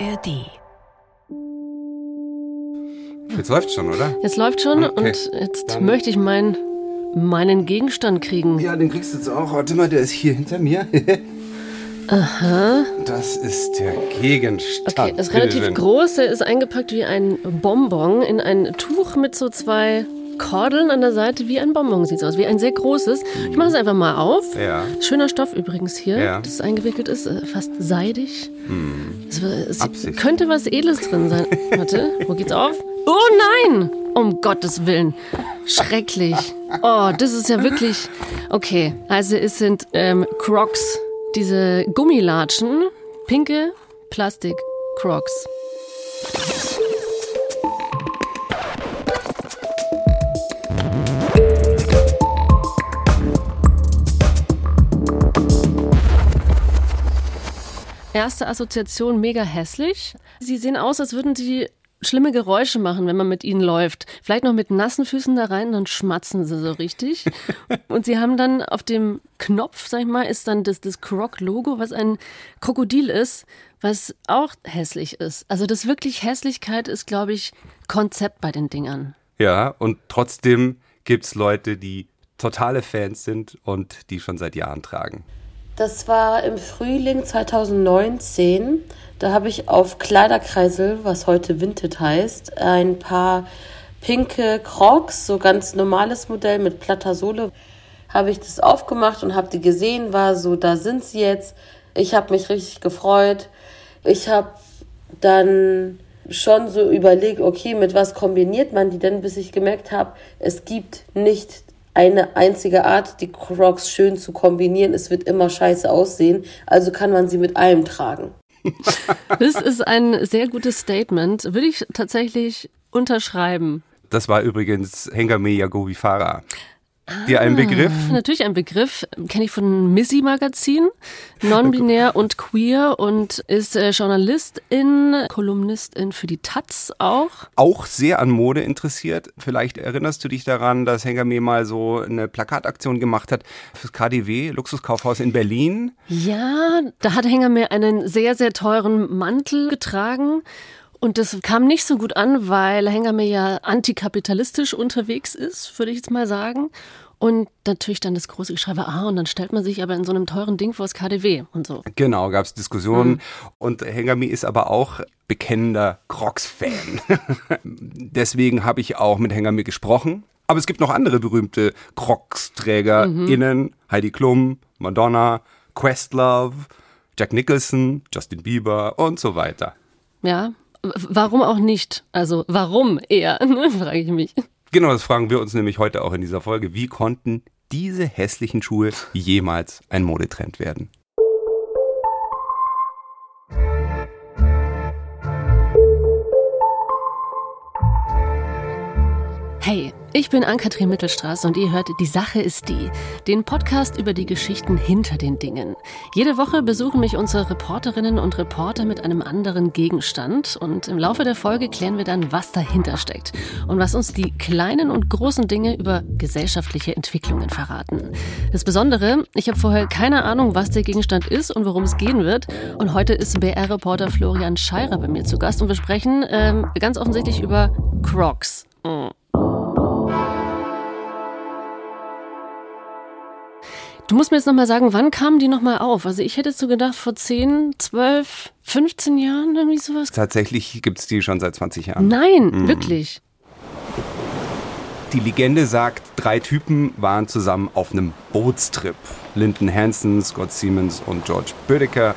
ARD. Jetzt läuft schon, oder? Jetzt läuft schon Okay. und jetzt möchte ich meinen meinen Gegenstand kriegen. Ja, den kriegst du jetzt auch. Warte mal, der ist hier hinter mir. Aha. Das ist der Gegenstand. Okay, ist relativ groß. Er ist eingepackt wie ein Bonbon in ein Tuch mit so zwei Kordeln an der Seite. Wie ein Bonbon sieht es aus, wie ein sehr großes. Ich mache es einfach mal auf. Ja. Schöner Stoff übrigens hier, Ja. das eingewickelt ist, äh, fast seidig. Es, es Absicht. könnte was Edles drin sein. Warte, wo geht's auf? Oh nein! Um Gottes Willen. Schrecklich. Oh, das ist ja wirklich. Okay, also es sind ähm, Crocs. Diese Gummilatschen. Pinke Plastik-Crocs. Erste Assoziation mega hässlich. Sie sehen aus, als würden sie schlimme Geräusche machen, wenn man mit ihnen läuft. Vielleicht noch mit nassen Füßen da rein, dann schmatzen sie so richtig. Und sie haben dann auf dem Knopf, sag ich mal, ist dann das, das Croc-Logo, was ein Krokodil ist, was auch hässlich ist. Also das wirklich Hässlichkeit ist, glaube ich, Konzept bei den Dingern. Ja, und trotzdem gibt's Leute, die totale Fans sind und die schon seit Jahren tragen. Das war im Frühling 2019. Da habe ich auf Kleiderkreisel, was heute Vinted heißt, ein paar pinke Crocs, so ganz normales Modell mit platter Sohle, habe ich das aufgemacht und habe die gesehen, war so, da sind sie jetzt. Ich habe mich richtig gefreut. Ich habe dann schon so überlegt, okay, mit was kombiniert man die denn, bis ich gemerkt habe, es gibt nicht eine einzige Art, die Crocs schön zu kombinieren. Es wird immer scheiße aussehen, also kann man sie mit allem tragen. Das ist ein sehr gutes Statement. Würde ich tatsächlich unterschreiben. Das war übrigens Hengame Yagobi Farah. Dir ein Begriff? Natürlich ein Begriff, kenne ich von Missy Magazin, non-binär und queer und ist äh, Journalistin, Kolumnistin für die Taz auch. Auch sehr an Mode interessiert. Vielleicht erinnerst du dich daran, dass Hengame mal so eine Plakataktion gemacht hat fürs KDW, Luxuskaufhaus in Berlin. Ja, da hat mir einen sehr, sehr teuren Mantel getragen. Und das kam nicht so gut an, weil mir ja antikapitalistisch unterwegs ist, würde ich jetzt mal sagen. Und natürlich dann das große Geschrei war, ah, und dann stellt man sich aber in so einem teuren Ding vor das KDW und so. Genau, gab es Diskussionen. Und Hengami ist aber auch bekennender Crocs-Fan. Deswegen habe ich auch mit Hengami gesprochen. Aber es gibt noch andere berühmte Crocs-TrägerInnen. Heidi Klum, Madonna, Questlove, Jack Nicholson, Justin Bieber und so weiter. Ja, warum auch nicht? Also warum eher, ne, frage ich mich. Genau, das fragen wir uns nämlich heute auch in dieser Folge. Wie konnten diese hässlichen Schuhe jemals ein Modetrend werden? Hey, ich bin Ann-Kathrin Mittelstraße und ihr hört Die Sache ist die, den Podcast über die Geschichten hinter den Dingen. Jede Woche besuchen mich unsere Reporterinnen und Reporter mit einem anderen Gegenstand und im Laufe der Folge klären wir dann, was dahinter steckt und was uns die kleinen und großen Dinge über gesellschaftliche Entwicklungen verraten. Das Besondere, ich habe vorher keine Ahnung, was der Gegenstand ist und worum es gehen wird und heute ist BR-Reporter Florian Scheirer bei mir zu Gast und wir sprechen ähm, ganz offensichtlich über Crocs. Mm. Du musst mir jetzt nochmal sagen, wann kamen die nochmal auf? Also ich hätte so gedacht, vor 10, 12, 15 Jahren irgendwie sowas. Tatsächlich gibt's die schon seit 20 Jahren. Nein, wirklich. Die Legende sagt, drei Typen waren zusammen auf einem Bootstrip. Lyndon Hanson, Scott Siemens und George Bödecker.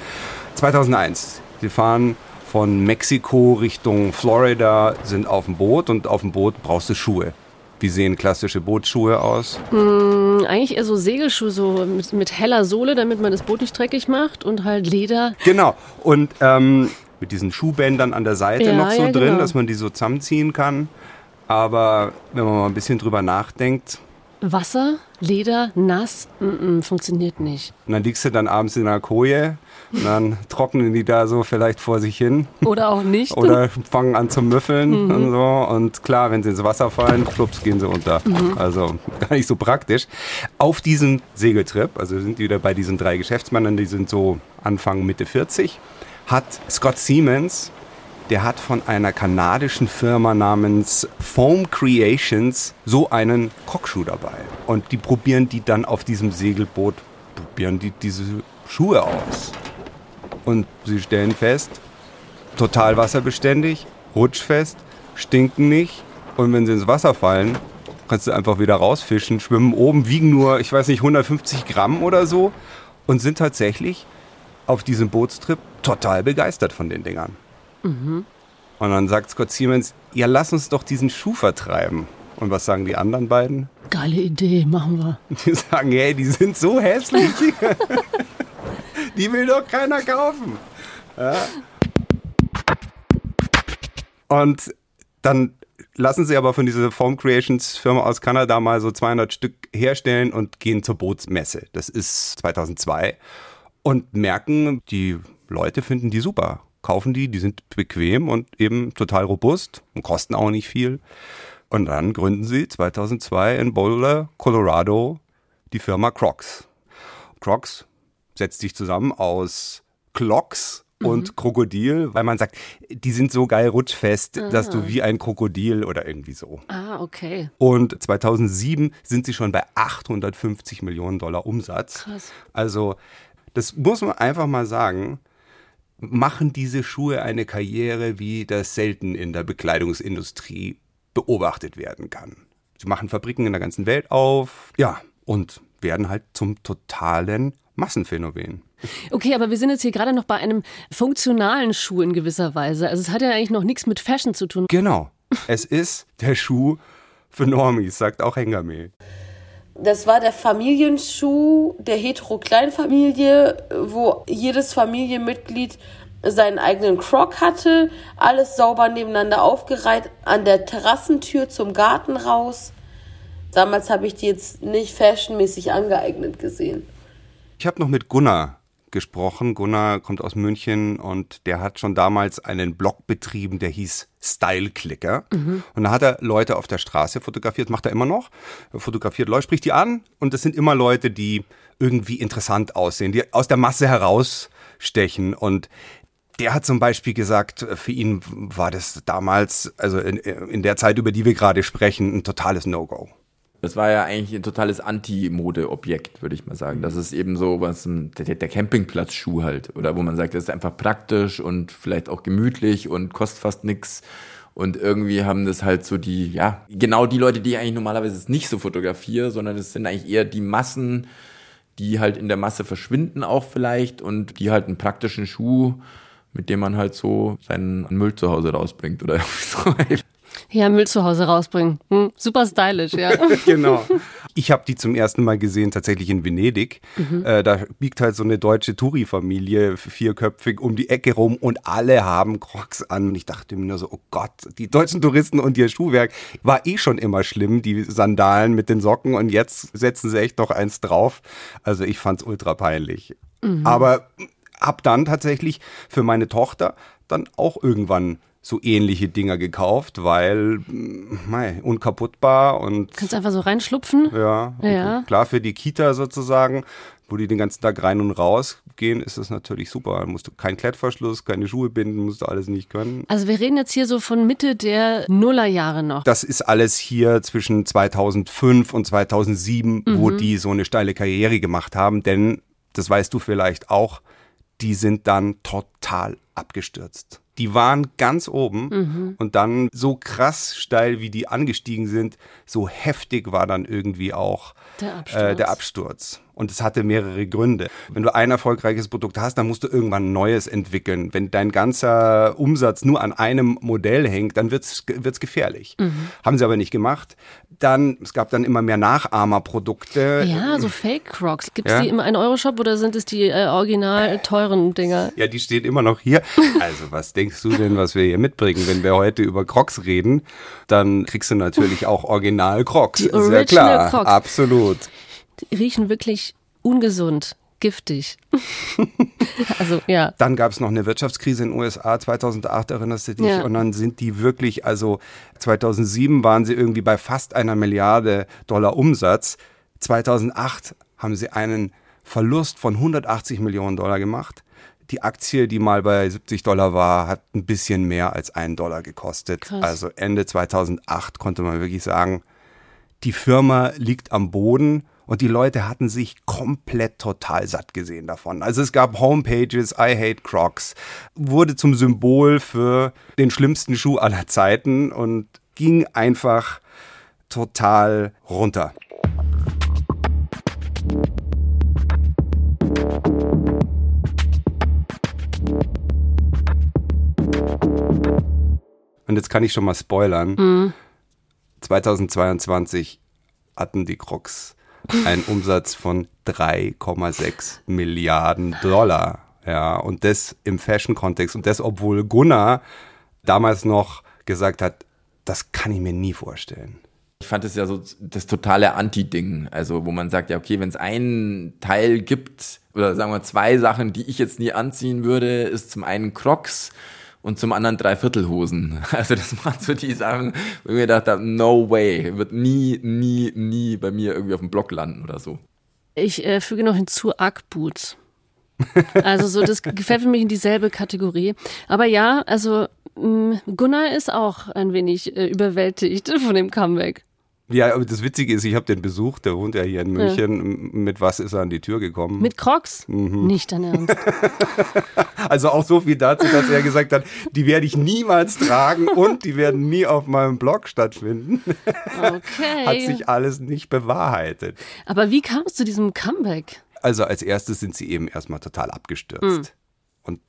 2001. Sie fahren von Mexiko Richtung Florida, sind auf dem Boot und auf dem Boot brauchst du Schuhe. Wie sehen klassische Bootsschuhe aus? Eigentlich eher so Segelschuhe, so mit, mit heller Sohle, damit man das Boot nicht dreckig macht und halt Leder. Genau. Und ähm, mit diesen Schuhbändern an der Seite Ja, noch so ja, drin, genau. dass man die so zusammenziehen kann. Aber wenn man mal ein bisschen drüber nachdenkt, Wasser, Leder, nass, mm -mm, funktioniert nicht. und dann liegst du dann abends in einer Koje und dann trocknen die da so vielleicht vor sich hin Oder auch nicht. oder fangen an zu müffeln und so. Und klar, wenn sie ins Wasser fallen, plups, gehen sie unter. Also gar nicht so praktisch. Auf diesem Segeltrip, also sind die wieder bei diesen drei Geschäftsmännern, die sind so Anfang, Mitte 40, hat Scott Siemens, der hat von einer kanadischen Firma namens Foam Creations so einen Kockschuh dabei. Und die probieren die dann auf diesem Segelboot, probieren die diese Schuhe aus. Und sie stellen fest, total wasserbeständig, rutschfest, stinken nicht. Und wenn sie ins Wasser fallen, kannst du einfach wieder rausfischen, schwimmen oben, wiegen nur, ich weiß nicht, 150 Gramm oder so und sind tatsächlich auf diesem Bootstrip total begeistert von den Dingern. Mhm. Und dann sagt Scott Siemens, ja, lass uns doch diesen Schuh vertreiben. Und was sagen die anderen beiden? Geile Idee, machen wir. Die sagen, hey, die sind so hässlich. die will doch keiner kaufen. Ja. Und dann lassen sie aber von dieser Form Creations Firma aus Kanada mal so 200 Stück herstellen und gehen zur Bootsmesse. Das ist 2002 und merken, die Leute finden die super, kaufen die, die sind bequem und eben total robust und kosten auch nicht viel. Und dann gründen sie 2002 in Boulder, Colorado, die Firma Crocs. Crocs setzt sich zusammen aus Clocks und mhm. Krokodil, weil man sagt, die sind so geil rutschfest, Aha. dass du wie ein Krokodil oder irgendwie so. Ah, okay. Und 2007 sind sie schon bei 850 Millionen Dollar Umsatz. Krass. Also, das muss man einfach mal sagen. Machen diese Schuhe eine Karriere, wie das selten in der Bekleidungsindustrie beobachtet werden kann. Sie machen Fabriken in der ganzen Welt auf, ja, und werden halt zum totalen Massenphänomen. Okay, aber wir sind jetzt hier gerade noch bei einem funktionalen Schuh in gewisser Weise. Also es hat ja eigentlich noch nichts mit Fashion zu tun. Genau. Es ist der Schuh für Normies, sagt auch Hengame. Das war der Familienschuh der hetero-Kleinfamilie, wo jedes Familienmitglied seinen eigenen Croc hatte, alles sauber nebeneinander aufgereiht, an der Terrassentür zum Garten raus. Damals habe ich die jetzt nicht fashionmäßig angeeignet gesehen. Ich habe noch mit Gunnar gesprochen. Gunnar kommt aus München und der hat schon damals einen Blog betrieben, der hieß Style Clicker. Mhm. Und da hat er Leute auf der Straße fotografiert, macht er immer noch. Er fotografiert Leute, spricht die an und das sind immer Leute, die irgendwie interessant aussehen, die aus der Masse herausstechen und der hat zum Beispiel gesagt, für ihn war das damals, also in, in der Zeit, über die wir gerade sprechen, ein totales No-Go. Das war ja eigentlich ein totales Anti-Mode-Objekt, würde ich mal sagen. Das ist eben so was, der, der Campingplatz-Schuh halt. Oder wo man sagt, das ist einfach praktisch und vielleicht auch gemütlich und kostet fast nix. Und irgendwie haben das halt so die, ja, genau die Leute, die eigentlich normalerweise nicht so fotografieren, sondern es sind eigentlich eher die Massen, die halt in der Masse verschwinden auch vielleicht und die halt einen praktischen Schuh, mit dem man halt so seinen Müll zu Hause rausbringt oder so. Ja, Müll zu Hause rausbringen. Hm, super stylisch, ja. genau. Ich habe die zum ersten Mal gesehen, tatsächlich in Venedig. Mhm. Äh, da biegt halt so eine deutsche Touri-Familie vierköpfig um die Ecke rum und alle haben Crocs an. Und ich dachte mir nur so, oh Gott, die deutschen Touristen und ihr Schuhwerk war eh schon immer schlimm, die Sandalen mit den Socken und jetzt setzen sie echt noch eins drauf. Also ich fand's ultra peinlich. Mhm. Aber hab dann tatsächlich für meine Tochter dann auch irgendwann so ähnliche Dinger gekauft, weil mei, unkaputtbar und kannst einfach so reinschlupfen. Ja, ja. klar für die Kita sozusagen, wo die den ganzen Tag rein und raus gehen, ist das natürlich super. Da musst du keinen Klettverschluss, keine Schuhe binden, musst du alles nicht können. Also wir reden jetzt hier so von Mitte der Nullerjahre noch. Das ist alles hier zwischen 2005 und 2007, mhm. wo die so eine steile Karriere gemacht haben, denn das weißt du vielleicht auch, die sind dann total abgestürzt die waren ganz oben mhm. und dann so krass steil, wie die angestiegen sind, so heftig war dann irgendwie auch der Absturz. Äh, der Absturz. Und es hatte mehrere Gründe. Wenn du ein erfolgreiches Produkt hast, dann musst du irgendwann ein neues entwickeln. Wenn dein ganzer Umsatz nur an einem Modell hängt, dann wird's wird's gefährlich. Mhm. Haben sie aber nicht gemacht. Dann, es gab dann immer mehr Nachahmerprodukte. Ja, so Fake Crocs. Gibt es ja? die im 1-Euro-Shop oder sind es die äh, original teuren Dinger? Ja, die stehen immer noch hier. Also, was denkst du denn, was wir hier mitbringen? Wenn wir heute über Crocs reden, dann kriegst du natürlich auch original Crocs. Die Original Ist ja klar. Crocs. Absolut. Riechen wirklich ungesund giftig. also, ja. Dann gab es noch eine Wirtschaftskrise in den USA 2008, erinnerst du dich? Ja. Und dann sind die wirklich, also 2007 waren sie irgendwie bei fast einer Milliarde Dollar Umsatz. 2008 haben sie einen Verlust von 180 Millionen Dollar gemacht. Die Aktie, die mal bei 70 Dollar war, hat ein bisschen mehr als einen Dollar gekostet. Krass. Also Ende 2008 konnte man wirklich sagen, die Firma liegt am Boden und die Leute hatten sich komplett total satt gesehen davon. Also es gab Homepages, I hate Crocs, wurde zum Symbol für den schlimmsten Schuh aller Zeiten und ging einfach total runter. Und jetzt kann ich schon mal spoilern. 2022 hatten die Crocs einen Umsatz von 3,6 Milliarden Dollar. Ja, und das im Fashion-Kontext. Und das, obwohl Gunnar damals noch gesagt hat, das kann ich mir nie vorstellen. Ich fand es ja so das totale Anti-Ding. Also, wo man sagt, ja, okay, wenn es einen Teil gibt, oder sagen wir zwei Sachen, die ich jetzt nie anziehen würde, ist zum einen Crocs und zum anderen Dreiviertelhosen. Also, das waren so die Sachen, wo ich mir gedacht habe, no way, wird nie, nie, nie bei mir irgendwie auf dem Block landen oder so. Ich äh, füge noch hinzu Ugg-Boots. Also so, das gefällt für mich in dieselbe Kategorie. Aber ja, also mh, Gunnar ist auch ein wenig äh, überwältigt von dem Comeback. Ja, aber das Witzige ist, ich habe den besucht, der wohnt ja hier in München. Mit was ist er an die Tür gekommen? Mit Crocs? Nicht dein Ernst. Also auch so viel dazu, dass er gesagt hat, die werde ich niemals tragen und die werden nie auf meinem Blog stattfinden. Okay. Hat sich alles nicht bewahrheitet. Aber wie kam es zu diesem Comeback? Also als erstes sind sie eben erstmal total abgestürzt. Und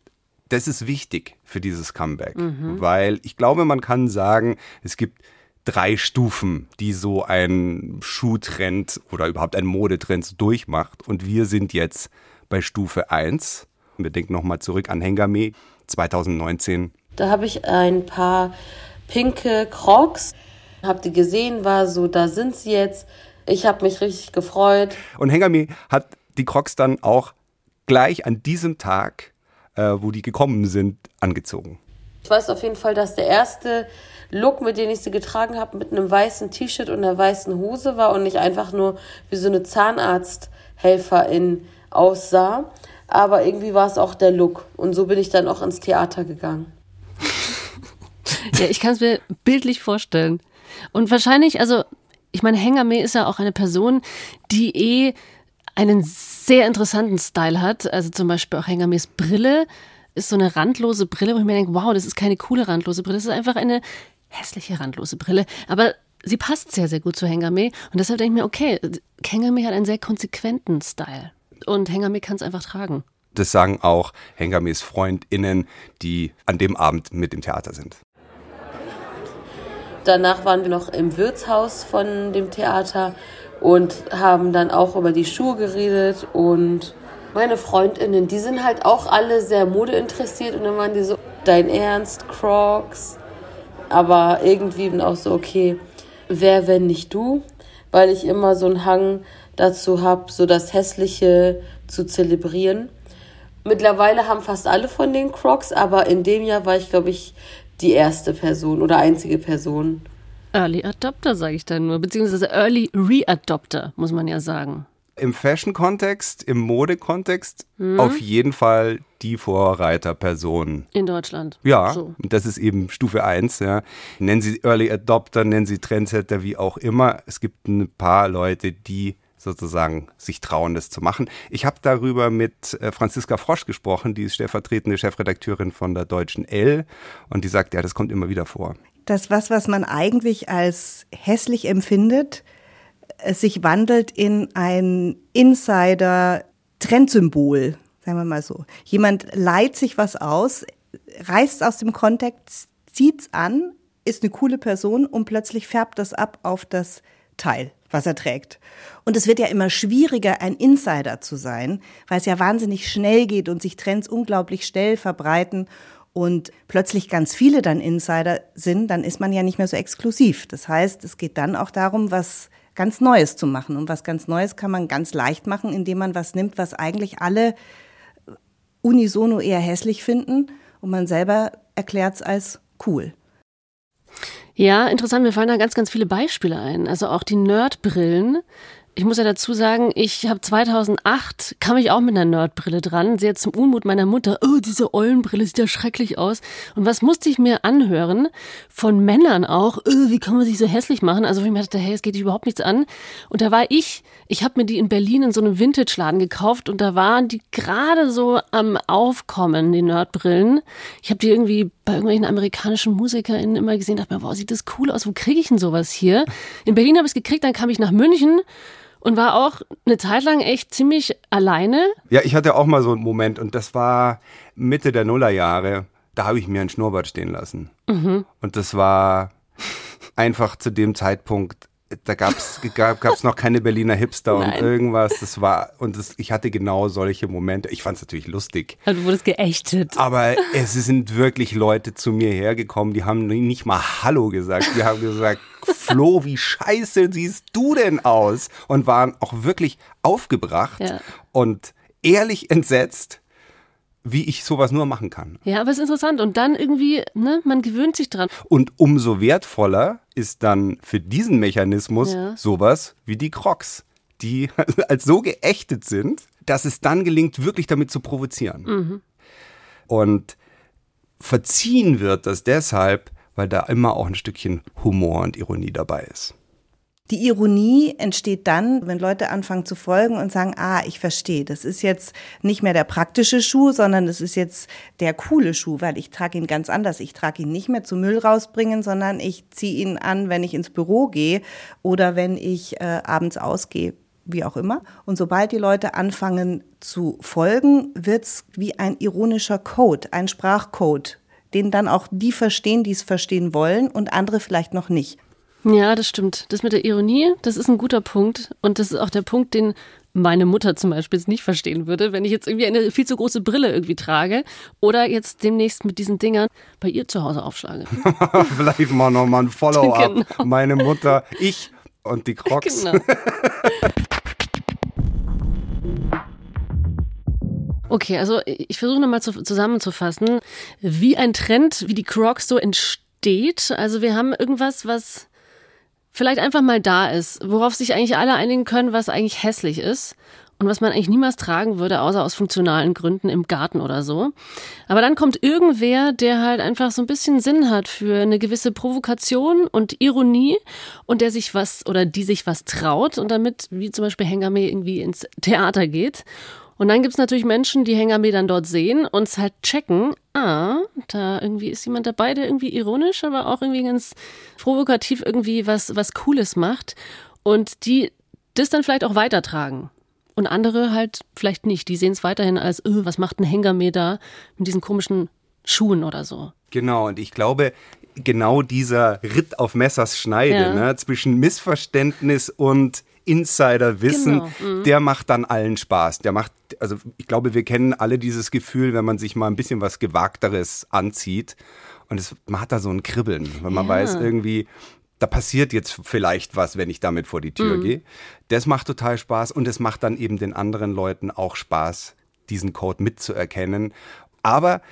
das ist wichtig für dieses Comeback, weil ich glaube, man kann sagen, es gibt drei Stufen, die so ein Schuhtrend oder überhaupt ein Modetrend durchmacht. Und wir sind jetzt bei Stufe 1. Wir denken nochmal zurück an Hengame 2019. Da habe ich ein paar pinke Crocs. Hab die gesehen, war so, da sind sie jetzt. Ich habe mich richtig gefreut. Und Hengame hat die Crocs dann auch gleich an diesem Tag, äh, wo die gekommen sind, angezogen. Ich weiß auf jeden Fall, dass der erste Look, mit dem ich sie getragen habe, mit einem weißen T-Shirt und einer weißen Hose war und nicht einfach nur wie so eine Zahnarzthelferin aussah. Aber irgendwie war es auch der Look. Und so bin ich dann auch ins Theater gegangen. Ja, ich kann es mir bildlich vorstellen. Und wahrscheinlich, also, ich meine, Hengame ist ja auch eine Person, die eh einen sehr interessanten Style hat. Also zum Beispiel auch Hengames Brille ist so eine randlose Brille, wo ich mir denke, wow, das ist keine coole randlose Brille, das ist einfach eine hässliche randlose Brille. Aber sie passt sehr, sehr gut zu Hengame. Und deshalb denke ich mir, okay, Hengame hat einen sehr konsequenten Style. Und Hengame kann es einfach tragen. Das sagen auch Hengames FreundInnen, die an dem Abend mit im Theater sind. Danach waren wir noch im Wirtshaus von dem Theater und haben dann auch über die Schuhe geredet und meine Freundinnen, die sind halt auch alle sehr modeinteressiert und dann waren die so, dein Ernst, Crocs. Aber irgendwie bin auch so, okay, wer, wenn nicht du? Weil ich immer so einen Hang dazu habe, so das Hässliche zu zelebrieren. Mittlerweile haben fast alle von den Crocs, aber in dem Jahr war ich, glaube ich, die erste Person oder einzige Person. Early Adopter, sage ich dann nur. Beziehungsweise Early Readopter, muss man ja sagen. Im Fashion-Kontext, im Mode-Kontext auf jeden Fall die Vorreiterperson. In Deutschland. Ja, So. und das ist eben Stufe 1. Ja. Nennen Sie Early Adopter, nennen Sie Trendsetter, wie auch immer. Es gibt ein paar Leute, die sozusagen sich trauen, das zu machen. Ich habe darüber mit äh, Franziska Frosch gesprochen, die ist stellvertretende Chefredakteurin von der Deutschen L und die sagt, ja, das kommt immer wieder vor. dass was, was man eigentlich als hässlich empfindet, es sich wandelt in ein Insider-Trendsymbol, sagen wir mal so. Jemand leiht sich was aus, reißt aus dem Kontext, zieht's an, ist eine coole Person und plötzlich färbt das ab auf das Teil, was er trägt. Und es wird ja immer schwieriger, ein Insider zu sein, weil es ja wahnsinnig schnell geht und sich Trends unglaublich schnell verbreiten und plötzlich ganz viele dann Insider sind, dann ist man ja nicht mehr so exklusiv. Das heißt, es geht dann auch darum, was ganz Neues zu machen. Und was ganz Neues kann man ganz leicht machen, indem man was nimmt, was eigentlich alle unisono eher hässlich finden und man selber erklärt es als cool. Ja, interessant. Mir fallen da ganz, ganz viele Beispiele ein. Also auch die Nerdbrillen Ich muss ja dazu sagen, ich habe 2008, kam ich auch mit einer Nerdbrille dran, sehr zum Unmut meiner Mutter. Oh, diese Eulenbrille sieht ja schrecklich aus. Und was musste ich mir anhören? Von Männern auch. Oh, wie kann man sich so hässlich machen? Also ich mir dachte, hey, es geht dich überhaupt nichts an. Und da war ich, ich habe mir die in Berlin in so einem Vintage-Laden gekauft und da waren die gerade so am Aufkommen, die Nerdbrillen. Ich habe die irgendwie bei irgendwelchen amerikanischen MusikerInnen immer gesehen, dachte mir, wow, sieht das cool aus, wo kriege ich denn sowas hier? In Berlin habe ich es gekriegt, dann kam ich nach München und war auch eine Zeit lang echt ziemlich alleine. Ja, ich hatte auch mal so einen Moment und das war Mitte der Nullerjahre. Da habe ich mir einen Schnurrbart stehen lassen. Mhm. Und das war einfach zu dem Zeitpunkt da gab's gab, gab's noch keine Berliner Hipster Nein. und irgendwas. Das war und das, ich hatte genau solche Momente. Ich fand es natürlich lustig. Also du wurdest geächtet. Aber es sind wirklich Leute zu mir hergekommen, die haben nicht mal Hallo gesagt. Die haben gesagt, Flo, wie scheiße siehst du denn aus? Und waren auch wirklich aufgebracht ja. und ehrlich entsetzt wie ich sowas nur machen kann. Ja, aber es ist interessant. Und dann irgendwie, ne, man gewöhnt sich dran. Und umso wertvoller ist dann für diesen Mechanismus ja. sowas wie die Crocs, die als so geächtet sind, dass es dann gelingt, wirklich damit zu provozieren. Mhm. Und verziehen wird das deshalb, weil da immer auch ein Stückchen Humor und Ironie dabei ist. Die Ironie entsteht dann, wenn Leute anfangen zu folgen und sagen, ah, ich verstehe, das ist jetzt nicht mehr der praktische Schuh, sondern das ist jetzt der coole Schuh, weil ich trage ihn ganz anders. Ich trage ihn nicht mehr zum Müll rausbringen, sondern ich ziehe ihn an, wenn ich ins Büro gehe oder wenn ich äh, abends ausgehe wie auch immer. Und sobald die Leute anfangen zu folgen, wird's wie ein ironischer Code, ein Sprachcode, den dann auch die verstehen, die es verstehen wollen und andere vielleicht noch nicht. Ja, das stimmt. Das mit der Ironie, das ist ein guter Punkt. Und das ist auch der Punkt, den meine Mutter zum Beispiel jetzt nicht verstehen würde, wenn ich jetzt irgendwie eine viel zu große Brille irgendwie trage oder jetzt demnächst mit diesen Dingern bei ihr zu Hause aufschlage. Vielleicht mal nochmal ein Follow-up. Genau. Meine Mutter, ich und die Crocs. Genau. Okay, also ich versuche nochmal zu, zusammenzufassen, wie ein Trend, wie die Crocs so entsteht. Also wir haben irgendwas, was vielleicht einfach mal da ist, worauf sich eigentlich alle einigen können, was eigentlich hässlich ist und was man eigentlich niemals tragen würde, außer aus funktionalen Gründen im Garten oder so. Aber dann kommt irgendwer, der halt einfach so ein bisschen Sinn hat für eine gewisse Provokation und Ironie und der sich was oder die sich was traut und damit, wie zum Beispiel Hengame, irgendwie ins Theater geht und dann gibt es natürlich Menschen, die Hengame dann dort sehen und es halt checken, ah, da irgendwie ist jemand dabei, der irgendwie ironisch, aber auch irgendwie ganz provokativ irgendwie was, was Cooles macht und die das dann vielleicht auch weitertragen. Und andere halt vielleicht nicht. Die sehen es weiterhin als, öh, was macht ein Hengame da mit diesen komischen Schuhen oder so. Genau, und ich glaube, genau dieser Ritt auf Messers Schneide ja. ne, zwischen Missverständnis und Insiderwissen, genau. mhm. der macht dann allen Spaß. Der macht, also ich glaube, wir kennen alle dieses Gefühl, wenn man sich mal ein bisschen was Gewagteres anzieht und es, man hat da so ein Kribbeln, wenn man ja. weiß irgendwie, da passiert jetzt vielleicht was, wenn ich damit vor die Tür mhm. gehe. Das macht total Spaß und es macht dann eben den anderen Leuten auch Spaß, diesen Code mitzuerkennen. Aber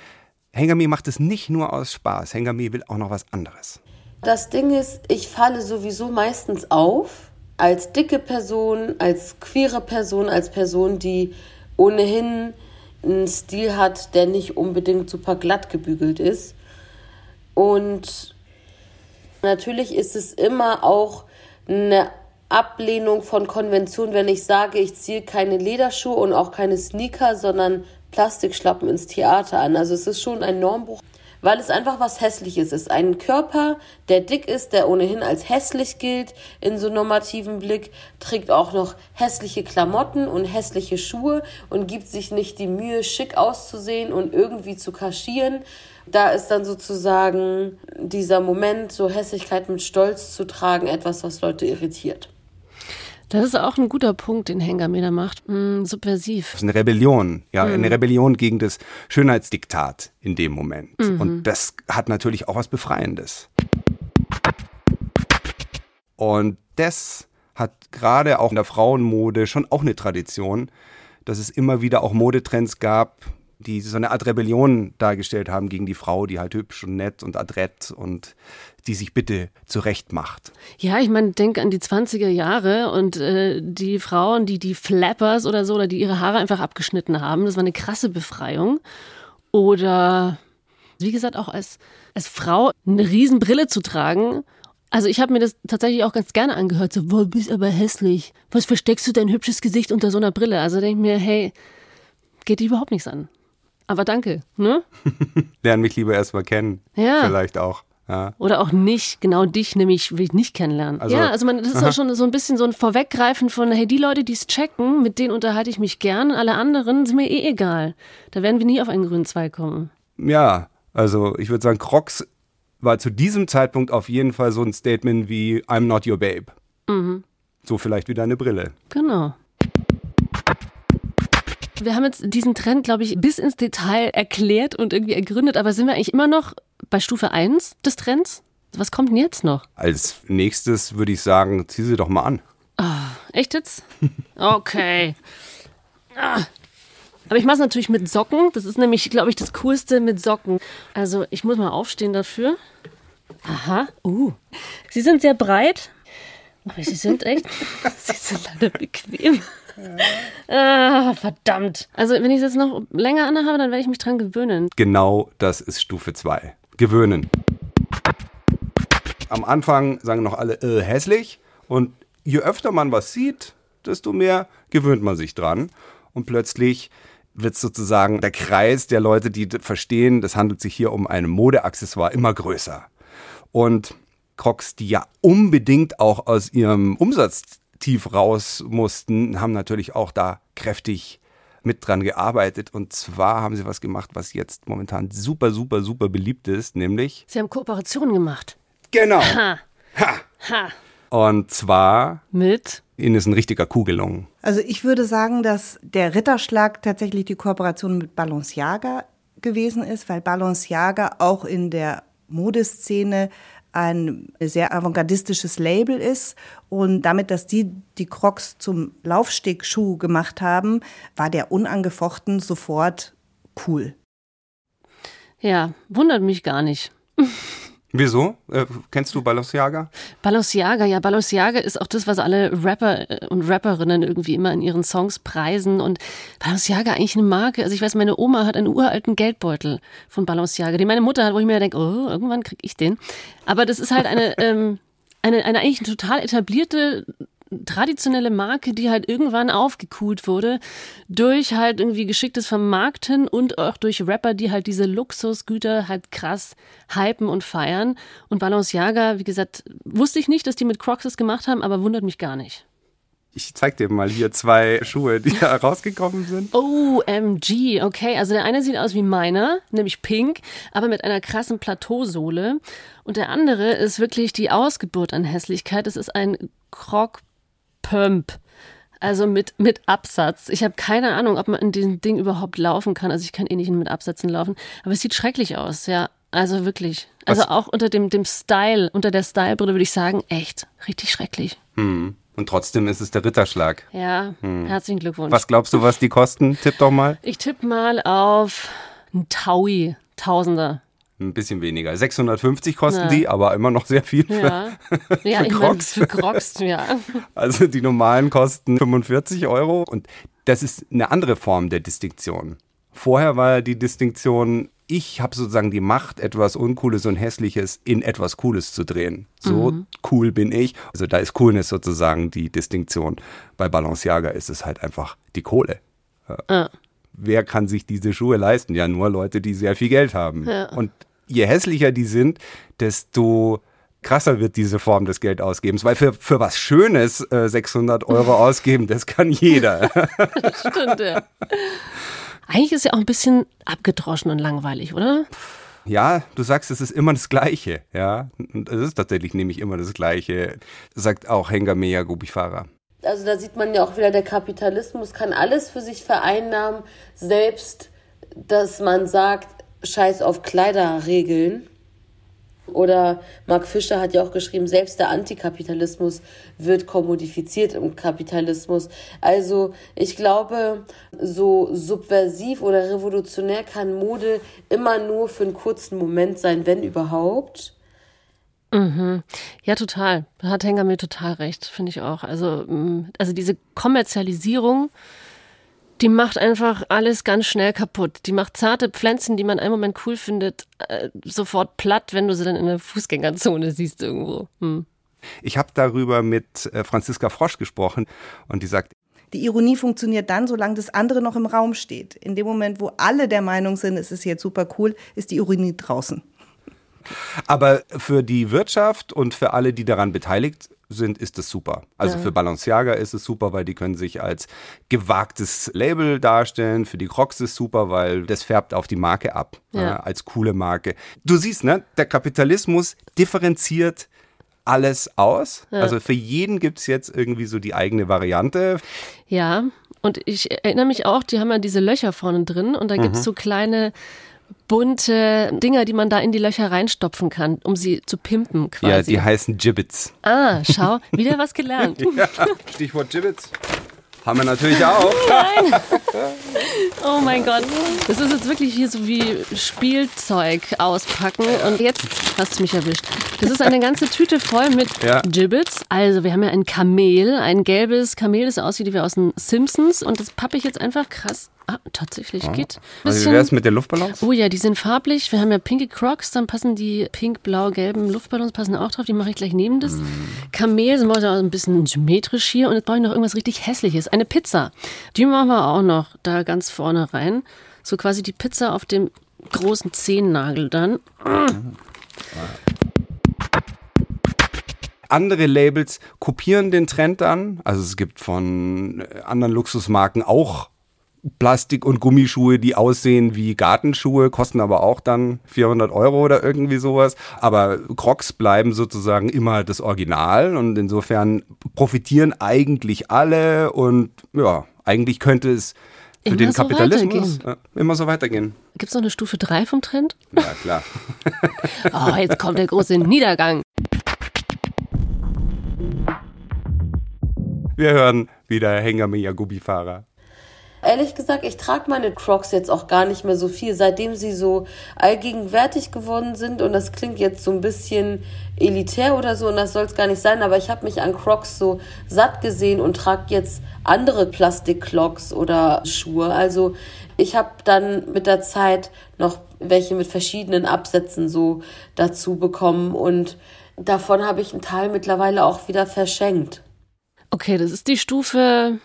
Hengame macht es nicht nur aus Spaß. Hengame will auch noch was anderes. Das Ding ist, ich falle sowieso meistens auf als dicke Person, als queere Person, als Person, die ohnehin einen Stil hat, der nicht unbedingt super glatt gebügelt ist. Und natürlich ist es immer auch eine Ablehnung von Konvention, wenn ich sage, ich ziehe keine Lederschuhe und auch keine Sneaker, sondern Plastikschlappen ins Theater an. Also es ist schon ein Normbruch weil es einfach was Hässliches ist. Ein Körper, der dick ist, der ohnehin als hässlich gilt in so normativen Blick, trägt auch noch hässliche Klamotten und hässliche Schuhe und gibt sich nicht die Mühe, schick auszusehen und irgendwie zu kaschieren. Da ist dann sozusagen dieser Moment, so Hässlichkeit mit Stolz zu tragen, etwas, was Leute irritiert. Das ist auch ein guter Punkt, den Hengame da macht. Mm, subversiv. Das ist eine Rebellion, ja, mhm. eine Rebellion gegen das Schönheitsdiktat in dem Moment. Mhm. Und das hat natürlich auch was Befreiendes. Und das hat gerade auch in der Frauenmode schon auch eine Tradition, dass es immer wieder auch Modetrends gab, die so eine Art Rebellion dargestellt haben gegen die Frau, die halt hübsch und nett und adrett und die sich bitte zurecht macht. Ja, ich meine, denk an die 20er Jahre und äh, die Frauen, die die Flappers oder so, oder die ihre Haare einfach abgeschnitten haben. Das war eine krasse Befreiung. Oder, wie gesagt, auch als, als Frau eine Riesenbrille zu tragen. Also ich habe mir das tatsächlich auch ganz gerne angehört. So, boah, bist aber hässlich. Was versteckst du dein hübsches Gesicht unter so einer Brille? Also denke ich mir, hey, geht dir überhaupt nichts an. Aber danke, ne? Lern mich lieber erstmal kennen. Ja. Vielleicht auch. Ja. Oder auch nicht, genau dich nämlich will ich nicht kennenlernen. Also- ja, also man, das ist auch schon so ein bisschen so ein Vorweggreifen von, hey, die Leute, die es checken, mit denen unterhalte ich mich gern, alle anderen sind mir eh egal. Da werden wir nie auf einen grünen Zweig kommen. Ja, also ich würde sagen, Crocs war zu diesem Zeitpunkt auf jeden Fall so ein Statement wie I'm not your babe. So vielleicht wie deine Brille. Genau. Wir haben jetzt diesen Trend, glaube ich, bis ins Detail erklärt und irgendwie ergründet, aber sind wir eigentlich immer noch bei Stufe 1 des Trends? Was kommt denn jetzt noch? Als nächstes würde ich sagen, zieh sie doch mal an. Echt jetzt? Okay. Ah. Aber ich mache es natürlich mit Socken. Das ist nämlich, glaube ich, das Coolste mit Socken. Also ich muss mal aufstehen dafür. Aha. Uh. Sie sind sehr breit. Aber sie sind echt. sie sind leider bequem. Ah, verdammt. Also wenn ich es jetzt noch länger anhabe, dann werde ich mich dran gewöhnen. Genau das ist Stufe 2. Gewöhnen. Am Anfang sagen noch alle äh, hässlich und je öfter man was sieht, desto mehr gewöhnt man sich dran und plötzlich wird sozusagen der Kreis der Leute, die verstehen, das handelt sich hier um ein Modeaccessoire, immer größer. Und Crocs, die ja unbedingt auch aus ihrem Umsatztief raus mussten, haben natürlich auch da kräftig mit dran gearbeitet. Und zwar haben sie was gemacht, was jetzt momentan super, super, super beliebt ist, nämlich Sie haben Kooperationen gemacht. genau. Ha. Ha. Ha. Und zwar, Mit? ihnen ist ein richtiger Coup gelungen. Also ich würde sagen, dass der Ritterschlag tatsächlich die Kooperation mit Balenciaga gewesen ist, weil Balenciaga auch in der Modeszene ein sehr avantgardistisches Label ist und damit, dass die die Crocs zum Laufstegschuh gemacht haben, war der unangefochten sofort cool. Ja, wundert mich gar nicht. Wieso? Äh, kennst du Balenciaga? Balenciaga, ja, Balenciaga ist auch das, was alle Rapper äh, und Rapperinnen irgendwie immer in ihren Songs preisen. Und Balenciaga eigentlich eine Marke. Also ich weiß, meine Oma hat einen uralten Geldbeutel von Balenciaga, den meine Mutter hat, wo ich mir denke, oh, irgendwann krieg ich den. Aber das ist halt eine, ähm, eine, eine eigentlich eine total etablierte traditionelle Marke, die halt irgendwann aufgekühlt wurde durch halt irgendwie geschicktes Vermarkten und auch durch Rapper, die halt diese Luxusgüter halt krass hypen und feiern. Und Balenciaga, wie gesagt, wusste ich nicht, dass die mit Crocs das gemacht haben, aber wundert mich gar nicht. Ich zeig dir mal hier zwei Schuhe, die da rausgekommen sind. OMG, okay. Also der eine sieht aus wie meiner, nämlich pink, aber mit einer krassen Plateausohle. Und der andere ist wirklich die Ausgeburt an Hässlichkeit. Es ist ein Croc Pump. Also mit, mit Absatz. Ich habe keine Ahnung, ob man in diesem Ding überhaupt laufen kann. Also ich kann eh nicht mit Absätzen laufen. Aber es sieht schrecklich aus, ja. Also wirklich. Also Was- auch unter dem, dem Style, unter der Stylebrille würde ich sagen, echt, richtig schrecklich. Hm. Und trotzdem ist es der Ritterschlag. Ja, herzlichen Glückwunsch. Was glaubst du, was die kosten? Tipp doch mal. Ich tippe mal auf ein Taui, Tausender. Ein bisschen weniger. 650 kosten Ja. die, aber immer noch sehr viel. Für, Ja, ja ich meine, Crocs? für Crocs, ja. Also die normalen kosten 45 Euro. Und das ist eine andere Form der Distinktion. Vorher war die Distinktion, ich habe sozusagen die Macht, etwas Uncooles und Hässliches in etwas Cooles zu drehen. So cool bin ich. Also da ist Coolness sozusagen die Distinktion. Bei Balenciaga ist es halt einfach die Kohle. Ja. wer kann sich diese Schuhe leisten? Ja, nur Leute, die sehr viel Geld haben. Und je hässlicher die sind, desto krasser wird diese Form des Geldausgebens. Weil für, für was Schönes äh, 600 Euro ausgeben, das kann jeder. Stimmt, ja. Eigentlich ist ja auch ein bisschen abgedroschen und langweilig, oder? ja, du sagst, es ist immer das Gleiche. Ja, und es ist tatsächlich nämlich immer das Gleiche. Sagt auch Henga Meya Gubifara. Also da sieht man ja auch wieder, der Kapitalismus kann alles für sich vereinnahmen, selbst, dass man sagt, scheiß auf Kleiderregeln. Oder Mark Fischer hat ja auch geschrieben, selbst der Antikapitalismus wird kommodifiziert im Kapitalismus. Also ich glaube, so subversiv oder revolutionär kann Mode immer nur für einen kurzen Moment sein, wenn überhaupt. Mhm. Ja, total. Hat Henger mir total recht, finde ich auch. Also, mm, also diese Kommerzialisierung, die macht einfach alles ganz schnell kaputt. Die macht zarte Pflanzen, die man einen Moment cool findet, äh, sofort platt, wenn du sie dann in der Fußgängerzone siehst irgendwo. Hm. Ich habe darüber mit äh, Franziska Frosch gesprochen und die sagt, die Ironie funktioniert dann, solange das andere noch im Raum steht. In dem Moment, wo alle der Meinung sind, es ist jetzt super cool, ist die Ironie draußen. Aber für die Wirtschaft und für alle, die daran beteiligt sind, ist es super. Also ja. für Balenciaga ist es super, weil die können sich als gewagtes Label darstellen. Für die Crocs ist es super, weil das färbt auf die Marke ab, ja. Ja, als coole Marke. Du siehst, ne, der Kapitalismus differenziert alles aus. Also für jeden gibt es jetzt irgendwie so die eigene Variante. Ja, und ich erinnere mich auch, die haben ja diese Löcher vorne drin und da gibt es mhm. so kleine bunte Dinger, die man da in die Löcher reinstopfen kann, um sie zu pimpen quasi. Ja, die heißen Gibbets. Ah, schau, wieder was gelernt. ja, Stichwort Gibbets. Haben wir natürlich auch. Nein. Oh mein Gott. Das ist jetzt wirklich hier so wie Spielzeug auspacken. Und jetzt hast du mich erwischt. Das ist eine ganze Tüte voll mit ja. Gibbets. Also wir haben ja ein Kamel, ein gelbes Kamel, das aussieht wie aus den Simpsons. Und das pappe ich jetzt einfach krass Ah, tatsächlich oh. geht. Also wie wäre es mit den Luftballons? Oh ja, die sind farblich. Wir haben ja pinke Crocs, dann passen die pink-blau-gelben Luftballons passen auch drauf. Die mache ich gleich neben das. Mm. Kamel sind wir auch ein bisschen symmetrisch hier. Und jetzt brauche ich noch irgendwas richtig Hässliches. Eine Pizza. Die machen wir auch noch da ganz vorne rein. So quasi die Pizza auf dem großen Zehennagel dann. Mm. andere Labels kopieren den Trend dann. Also es gibt von anderen Luxusmarken auch Plastik- und Gummischuhe, die aussehen wie Gartenschuhe, kosten aber auch dann 400 Euro oder irgendwie sowas. Aber Crocs bleiben sozusagen immer das Original und insofern profitieren eigentlich alle und ja, eigentlich könnte es für immer den so Kapitalismus ja, immer so weitergehen. Gibt es noch eine Stufe 3 vom Trend? Ja, klar. oh, jetzt kommt der große Niedergang. Wir hören wieder Hänger Gubi-Fahrer. Ehrlich gesagt, ich trage meine Crocs jetzt auch gar nicht mehr so viel, seitdem sie so allgegenwärtig geworden sind. Und das klingt jetzt so ein bisschen elitär oder so, und das soll es gar nicht sein. Aber ich habe mich an Crocs so satt gesehen und trage jetzt andere Plastik-Clogs oder Schuhe. Also ich habe dann mit der Zeit noch welche mit verschiedenen Absätzen so dazu bekommen. Und davon habe ich einen Teil mittlerweile auch wieder verschenkt. Okay, das ist die Stufe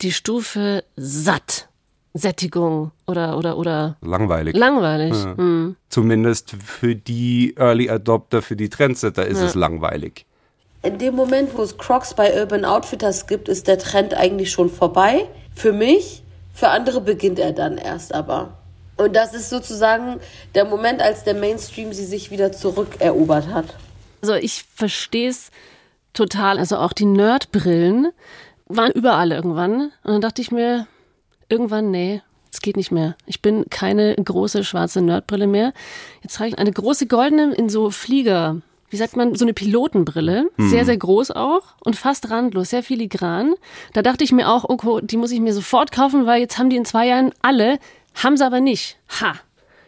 die Stufe satt. Sättigung oder oder oder langweilig. Langweilig. Ja. Hm. Zumindest für die Early Adopter, für die Trendsetter ist ja. es langweilig. In dem Moment, wo es Crocs bei Urban Outfitters gibt, ist der Trend eigentlich schon vorbei. Für mich, für andere beginnt er dann erst aber. Und das ist sozusagen der Moment, als der Mainstream sie sich wieder zurückerobert hat. Also ich verstehe es total. Also auch die Nerdbrillen waren überall irgendwann. Und dann dachte ich mir, irgendwann, nee, es geht nicht mehr. Ich bin keine große schwarze Nerdbrille mehr. Jetzt trage ich eine große goldene in so Flieger, wie sagt man, so eine Pilotenbrille. Mhm. Sehr, sehr groß auch und fast randlos, sehr filigran. Da dachte ich mir auch, okay, die muss ich mir sofort kaufen, weil jetzt haben die in zwei Jahren alle, haben sie aber nicht. Ha!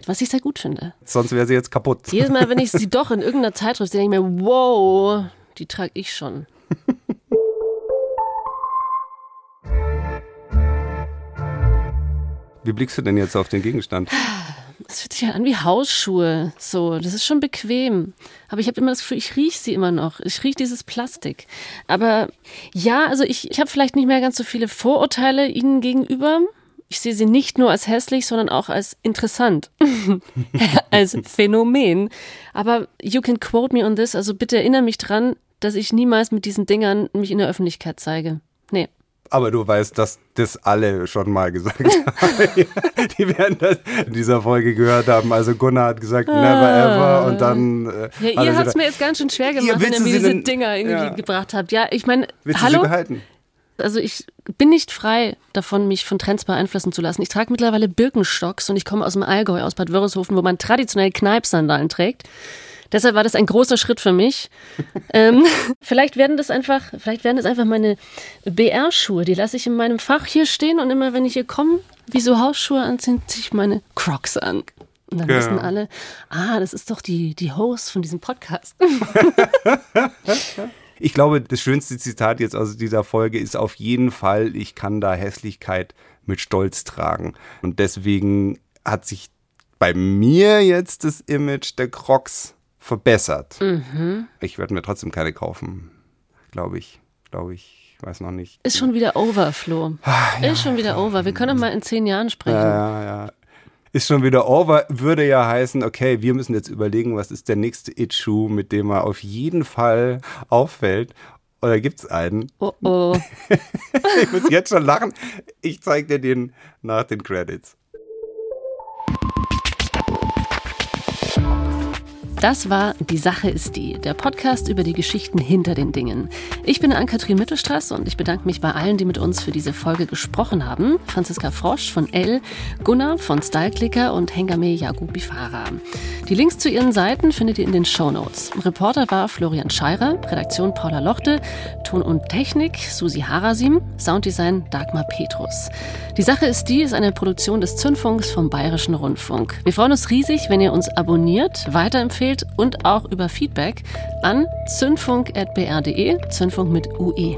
Was ich sehr gut finde. Sonst wäre sie jetzt kaputt. Jedes Mal, wenn ich sie doch in irgendeiner Zeitschrift sehe, denke ich mir, wow, die trage ich schon. Wie blickst du denn jetzt auf den Gegenstand? Das fühlt sich ja an wie Hausschuhe. So, das ist schon bequem. Aber ich habe immer das Gefühl, ich rieche sie immer noch. Ich rieche dieses Plastik. Aber ja, also ich, ich habe vielleicht nicht mehr ganz so viele Vorurteile ihnen gegenüber. Ich sehe sie nicht nur als hässlich, sondern auch als interessant. als Phänomen. Aber you can quote me on this. Also bitte erinnere mich dran, dass ich niemals mit diesen Dingern mich in der Öffentlichkeit zeige. Nee. Aber du weißt, dass das alle schon mal gesagt haben. Die werden das in dieser Folge gehört haben. Also Gunnar hat gesagt, never ever. Und dann. Äh, ja, ihr habt es mir jetzt ganz schön schwer gemacht, wenn ihr mir diese denn, Dinger irgendwie ja. gebracht habt. Ja, ich meine, hallo. Also ich bin nicht frei davon, mich von Trends beeinflussen zu lassen. Ich trage mittlerweile Birkenstocks und ich komme aus dem Allgäu, aus Bad Wörishofen, wo man traditionell Kneipsandalen trägt. Deshalb war das ein großer Schritt für mich. ähm, vielleicht werden das einfach, vielleicht werden das einfach meine BR-Schuhe. Die lasse ich in meinem Fach hier stehen und immer wenn ich hier komme, wie so Hausschuhe anziehen, ziehe ich meine Crocs an. Und dann Ja. wissen alle, ah, das ist doch die, die Host von diesem Podcast. Ich glaube, das schönste Zitat jetzt aus dieser Folge ist auf jeden Fall, ich kann da Hässlichkeit mit Stolz tragen. Und deswegen hat sich bei mir jetzt das Image der Crocs verbessert. Ich werde mir trotzdem keine kaufen, glaube ich. Glaube ich, weiß noch nicht. Ist schon wieder over, Flo. ist schon wieder over. Wir können doch mal in zehn Jahren sprechen. Ja, ja. Ist schon wieder over, würde ja heißen, okay, wir müssen jetzt überlegen, was ist der nächste It-Schuh, mit dem er auf jeden Fall auffällt. Oder gibt's einen? Oh oh. Ich muss jetzt schon lachen. Ich zeig dir den nach den Credits. Das war Die Sache ist die, der Podcast über die Geschichten hinter den Dingen. Ich bin Ann-Kathrin Mittelstraß und ich bedanke mich bei allen, die mit uns für diese Folge gesprochen haben. Franziska Frosch von L, Gunnar von Styleclicker und Hengame Yagubi Farah. Die Links zu ihren Seiten findet ihr in den Shownotes. Reporter war Florian Scheirer, Redaktion Paula Lochte, Ton und Technik Susi Harasim, Sounddesign Dagmar Petrus. Die Sache ist die, ist eine Produktion des Zündfunks vom Bayerischen Rundfunk. Wir freuen uns riesig, wenn ihr uns abonniert, weiterempfehlt und auch über Feedback an zündfunk.br.de, Zündfunk mit. UE.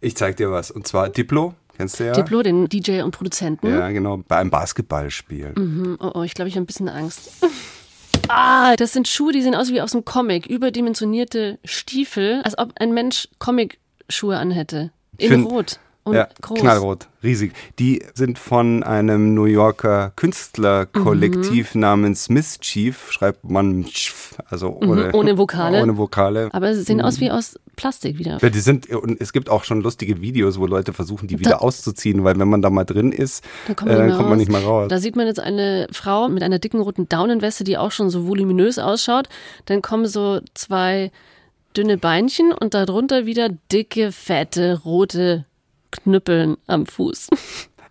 Ich zeig dir was. Und zwar Diplo. Kennst du ja? Diplo, den DJ und Produzenten. Ja, genau. Bei einem Basketballspiel. Hm, Oh, oh, ich glaube, ich habe ein bisschen Angst. Ah, das sind Schuhe, die sehen aus wie aus dem Comic. Überdimensionierte Stiefel, als ob ein Mensch Comic-Schuhe anhätte. In Rot und ja, groß. knallrot, riesig. Die sind von einem New Yorker Künstlerkollektiv namens Mischief, schreibt man also ohne, Mhm, ohne Vokale. Ohne Vokale. Aber sie sehen aus wie aus Plastik wieder. Ja, die sind, und es gibt auch schon lustige Videos, wo Leute versuchen, die wieder auszuziehen, weil wenn man da mal drin ist, Da äh, kommt man, dann nicht, kommt man nicht mehr raus. Da sieht man jetzt eine Frau mit einer dicken roten Daunenweste, die auch schon so voluminös ausschaut. Dann kommen so zwei dünne Beinchen und darunter wieder dicke, fette, rote Knüppeln am Fuß.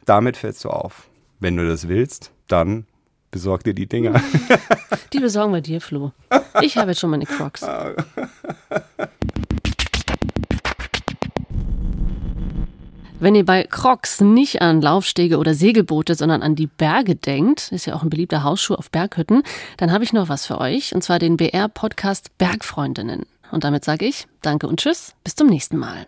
Damit fällst du auf. Wenn du das willst, dann besorg dir die Dinger. Die besorgen wir dir, Flo. Ich habe jetzt schon meine Crocs. Wenn ihr bei Crocs nicht an Laufstege oder Segelboote, sondern an die Berge denkt, ist ja auch ein beliebter Hausschuh auf Berghütten, dann habe ich noch was für euch, und zwar den BR-Podcast Bergfreundinnen. Und damit sage ich Danke und Tschüss, bis zum nächsten Mal.